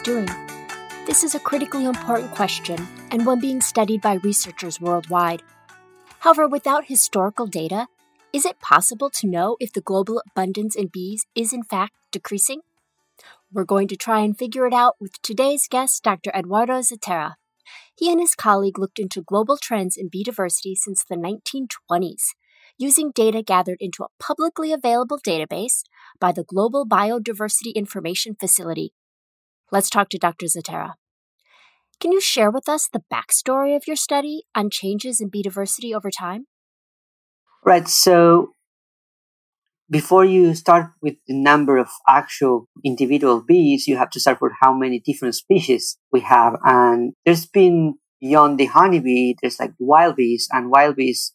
doing? This is a critically important question and one being studied by researchers worldwide. However, without historical data, is it possible to know if the global abundance in bees is in fact decreasing? We're going to try and figure it out with today's guest, Dr. Eduardo Zattera. He and his colleague looked into global trends in bee diversity since the 1920s, using data gathered into a publicly available database by the Global Biodiversity Information Facility. Let's talk to Dr. Zattera. Can you share with us the backstory of your study on changes in bee diversity over time? Right. So before you start with the number of actual individual bees, you have to start with how many different species we have. And there's been beyond the honeybee, there's like wild bees and wild bees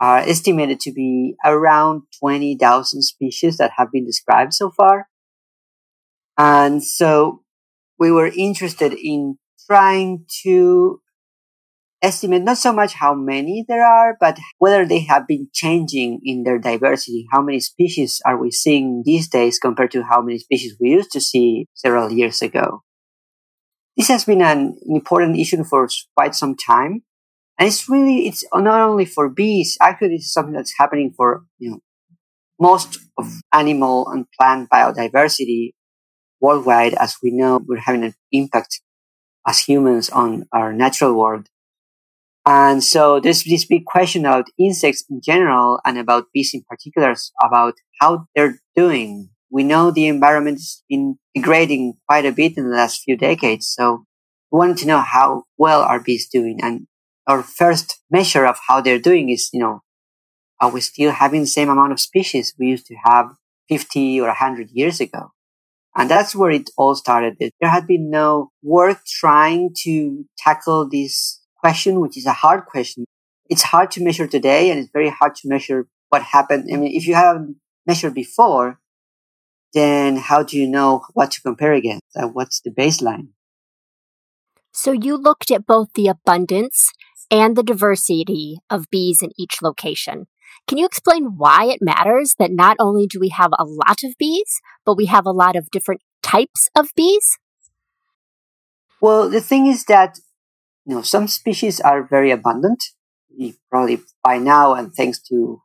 are estimated to be around 20,000 species that have been described so far. And so we were interested in trying to estimate not so much how many there are, but whether they have been changing in their diversity. How many species are we seeing these days compared to how many species we used to see several years ago? This has been an important issue for quite some time. And it's really, it's not only for bees. Actually, this is something that's happening for, you know, most of animal and plant biodiversity worldwide. As we know, we're having an impact as humans on our natural world. And so there's this big question about insects in general and about bees in particular about how they're doing. We know the environment has been degrading quite a bit in the last few decades. So we wanted to know how well are bees doing. And our first measure of how they're doing is, you know, are we still having the same amount of species we used to have 50 or 100 years ago? And that's where it all started. There had been no work trying to tackle this question, which is a hard question. It's hard to measure today and it's very hard to measure what happened. I mean, if you haven't measured before, then how do you know what to compare against? Uh, what's the baseline? So you looked at both the abundance and the diversity of bees in each location. Can you explain why it matters that not only do we have a lot of bees, but we have a lot of different types of bees? Well, the thing is that you know some species are very abundant. Probably by now, and thanks to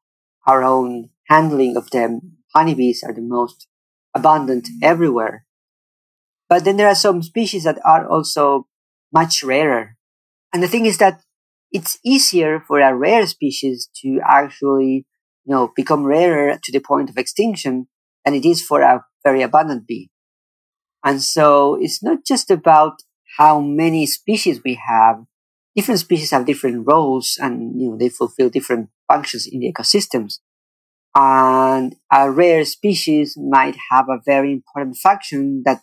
our own handling of them, honeybees are the most abundant everywhere. But then there are some species that are also much rarer. And the thing is that it's easier for a rare species to actually, you know, become rarer to the point of extinction than it is for a very abundant bee. And so it's not just about how many species we have. Different species have different roles and, you know, they fulfill different functions in the ecosystems. And a rare species might have a very important function that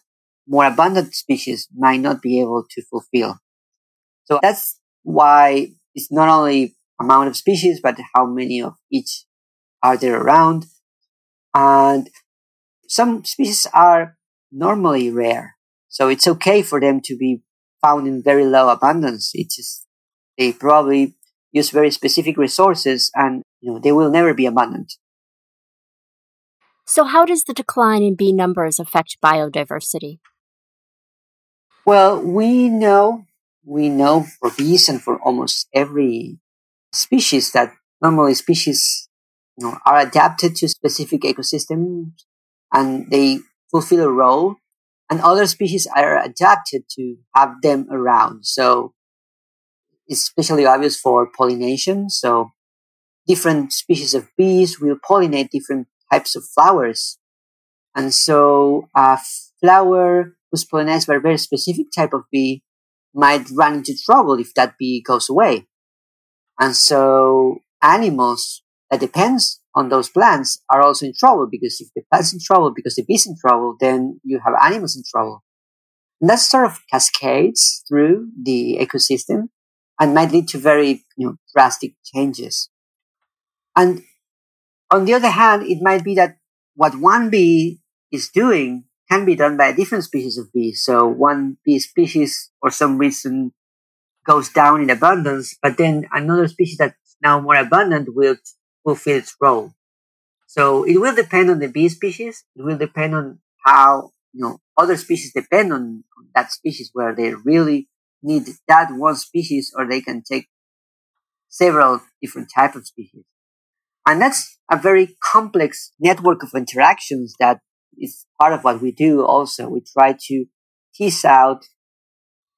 more abundant species might not be able to fulfill. So that's why it's not only amount of species, but how many of each are there around. And some species are normally rare. So it's okay for them to be found in very low abundance. It's just, they probably use very specific resources and, you know, they will never be abundant. So how does the decline in bee numbers affect biodiversity? Well, we know we know for bees and for almost every species that normally species you know, are adapted to specific ecosystems and they fulfill a role and other species are adapted to have them around. So it's especially obvious for pollination. So different species of bees will pollinate different types of flowers. And so a flower who's pollinated by a very specific type of bee might run into trouble if that bee goes away. And so animals that depends on those plants are also in trouble because if the plant's in trouble because the bee's in trouble, then you have animals in trouble. And that sort of cascades through the ecosystem and might lead to very you know, drastic changes. And on the other hand, it might be that what one bee is doing can be done by a different species of bees. So one bee species, for some reason, goes down in abundance, but then another species that's now more abundant will fulfill its role. So it will depend on the bee species. It will depend on how you know, other species depend on, that species where they really need that one species or they can take several different type of species. And that's a very complex network of interactions that is part of what we do also. We try to tease out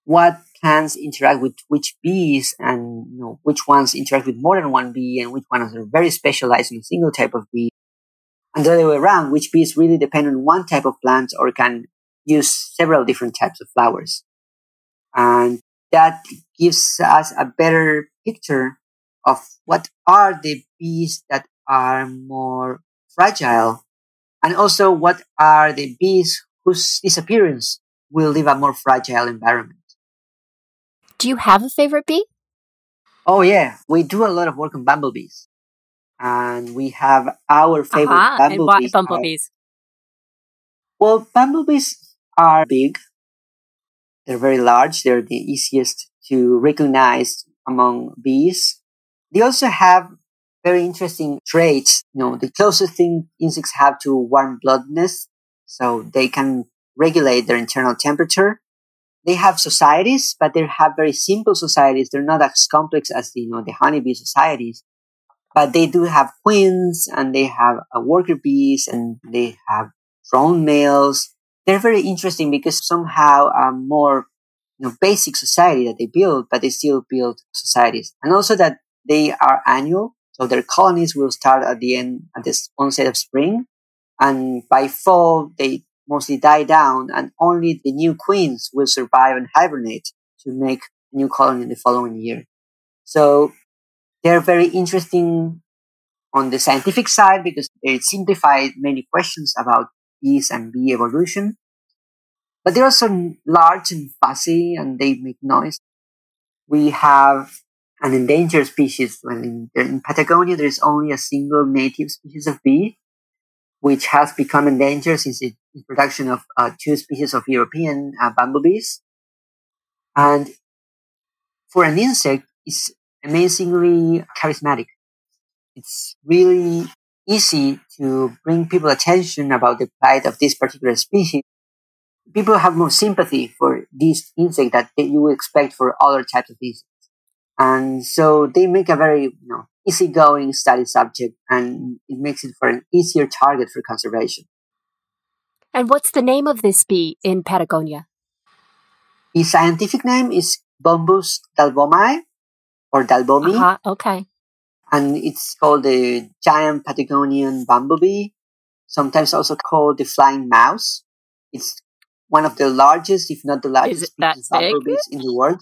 what plants interact with which bees and you know which ones interact with more than one bee and which ones are very specialized in a single type of bee. And the other way around, which bees really depend on one type of plant or can use several different types of flowers. And that gives us a better picture of what are the bees that are more fragile and also what are the bees whose disappearance will leave a more fragile environment. Do you have a favorite bee? Oh yeah, we do a lot of work on bumblebees. And we have our favorite uh-huh. bumblebees. Bumblebees? Are, well, bumblebees are big. They're very large. They're the easiest to recognize among bees. They also have very interesting traits. You know, the closest thing insects have to warm bloodedness, so they can regulate their internal temperature. They have societies, but they have very simple societies. They're not as complex as the, you know, the honeybee societies, but they do have queens and they have uh, worker bees and they have drone males. They're very interesting because somehow a more, you know, basic society that they build, but they still build societies. And also that they are annual. So their colonies will start at the end, at the onset of spring. And by fall, they mostly die down and only the new queens will survive and hibernate to make a new colony in the following year. So they're very interesting on the scientific side because they simplify many questions about bees and bee evolution. But they're also large and fussy and they make noise. We have an endangered species. When in, in Patagonia, there is only a single native species of bee, which has become endangered since the introduction of uh, two species of European uh, bumblebees. And for an insect, it's amazingly charismatic. It's really easy to bring people attention about the plight of this particular species. People have more sympathy for this insect that you would expect for other types of insects. And so they make a very, you know, easygoing study subject and it makes it for an easier target for conservation. And what's the name of this bee in Patagonia? The scientific name is Bombus dalbomae or dalbomi. Uh-huh, okay. And it's called the giant Patagonian bumblebee, sometimes also called the flying mouse. It's one of the largest, if not the largest, bumblebees in the world.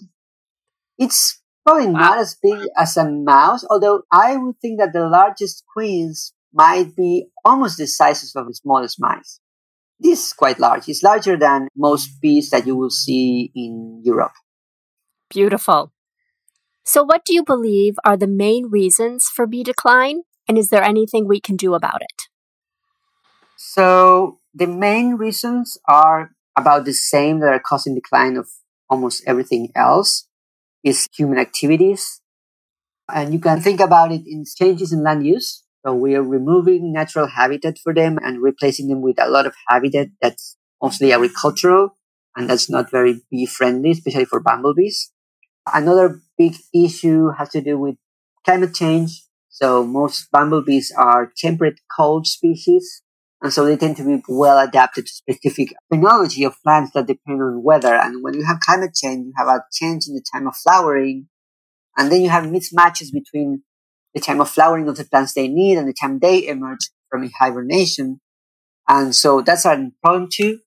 It's Probably wow. not as big as a mouse, although I would think that the largest queens might be almost the size of the smallest mice. This is quite large. It's larger than most bees that you will see in Europe. Beautiful. So, what do you believe are the main reasons for bee decline? And is there anything we can do about it? So, the main reasons are about the same that are causing decline of almost everything else is human activities. And you can think about it in changes in land use. So we are removing natural habitat for them and replacing them with a lot of habitat that's mostly agricultural and that's not very bee friendly, especially for bumblebees. Another big issue has to do with climate change. So most bumblebees are temperate cold species. And so they tend to be well adapted to specific phenology of plants that depend on weather. And when you have climate change, you have a change in the time of flowering. And then you have mismatches between the time of flowering of the plants they need and the time they emerge from hibernation. And so that's a problem too.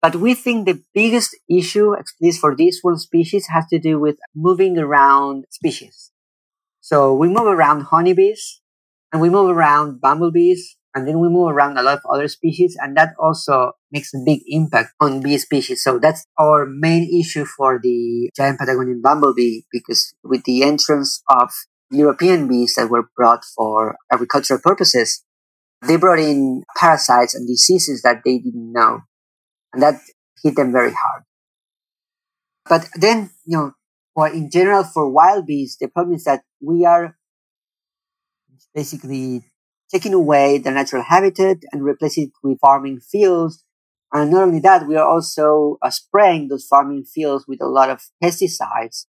But we think the biggest issue, at least for this one species, has to do with moving around species. So we move around honeybees and we move around bumblebees and then we move around a lot of other species and that also makes a big impact on bee species. So that's our main issue for the giant patagonian bumblebee because with the entrance of european bees that were brought for agricultural purposes they brought in parasites and diseases that they didn't know and that hit them very hard. But then you know for in general for wild bees the problem is that we are basically taking away the natural habitat and replacing it with farming fields. And not only that, we are also uh, spraying those farming fields with a lot of pesticides.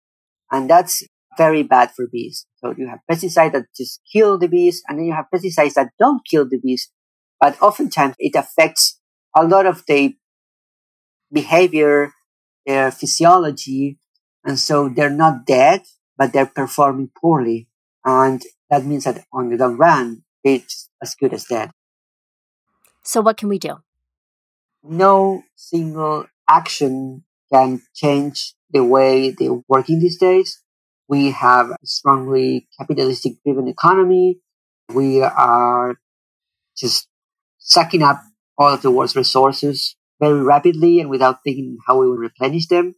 And that's very bad for bees. So you have pesticides that just kill the bees, and then you have pesticides that don't kill the bees, but oftentimes it affects a lot of the behavior, their physiology, and so they're not dead, but they're performing poorly. And that means that on the long run, they're as good as dead. So what can we do? No single action can change the way they're working these days. We have a strongly capitalistic driven economy. We are just sucking up all of the world's resources very rapidly and without thinking how we will replenish them.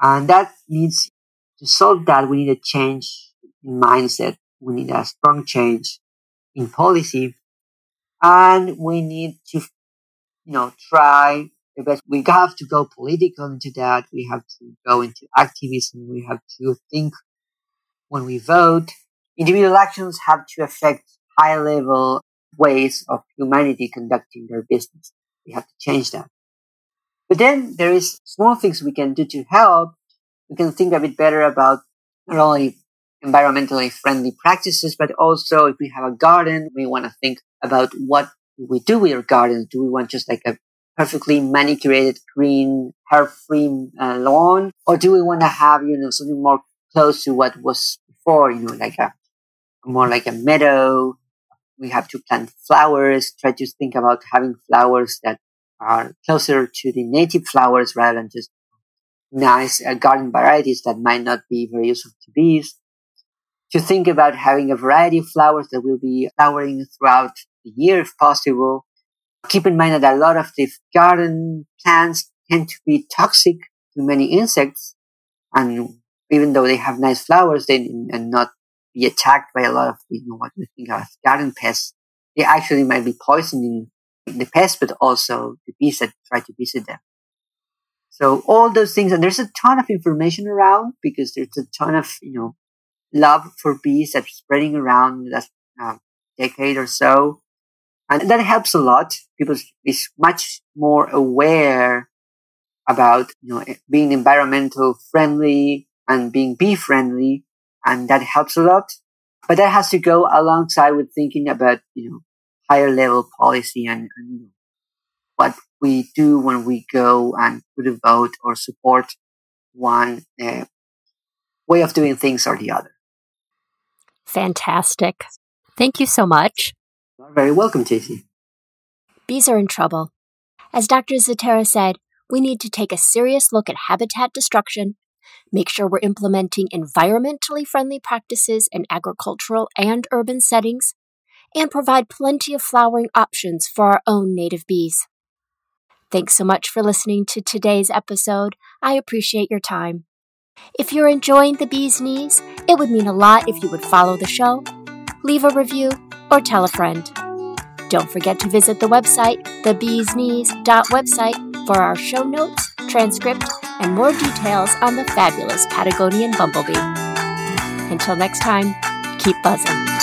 And that needs to solve that. We need a change in mindset. We need a strong change in policy and we need to, you know, try the best. We have to go political into that. We have to go into activism. We have to think when we vote. Individual actions have to affect high level ways of humanity conducting their business. We have to change that. But then there is small things we can do to help. We can think a bit better about not only environmentally friendly practices, but also if we have a garden, we want to think about what we do with our garden. Do we want just like a perfectly manicured, green, hair-free uh, lawn, or do we want to have you know something more close to what was before? You know, like a more like a meadow. We have to plant flowers. Try to think about having flowers that are closer to the native flowers rather than just nice uh, garden varieties that might not be very useful to bees. To think about having a variety of flowers that will be flowering throughout the year if possible. Keep in mind that a lot of the garden plants tend to be toxic to many insects. And even though they have nice flowers, they and not be attacked by a lot of you know what we think of garden pests. They actually might be poisoning the pests, but also the bees that try to visit them. So all those things, and there's a ton of information around because there's a ton of, you know, love for bees that's spreading around the last uh, decade or so. And that helps a lot. People is much more aware about, you know, being environmental friendly and being bee friendly. And that helps a lot. But that has to go alongside with thinking about, you know, higher level policy and, and what we do when we go and put a vote or support one uh, way of doing things or the other. Fantastic. Thank you so much. You're very welcome, Casey. Bees are in trouble. As Dr. Zattera said, we need to take a serious look at habitat destruction, make sure we're implementing environmentally friendly practices in agricultural and urban settings, and provide plenty of flowering options for our own native bees. Thanks so much for listening to today's episode. I appreciate your time. If you're enjoying the Bee's Knees, it would mean a lot if you would follow the show, leave a review, or tell a friend. Don't forget to visit the website, thebeesknees.website, for our show notes, transcript, and more details on the fabulous Patagonian bumblebee. Until next time, keep buzzing.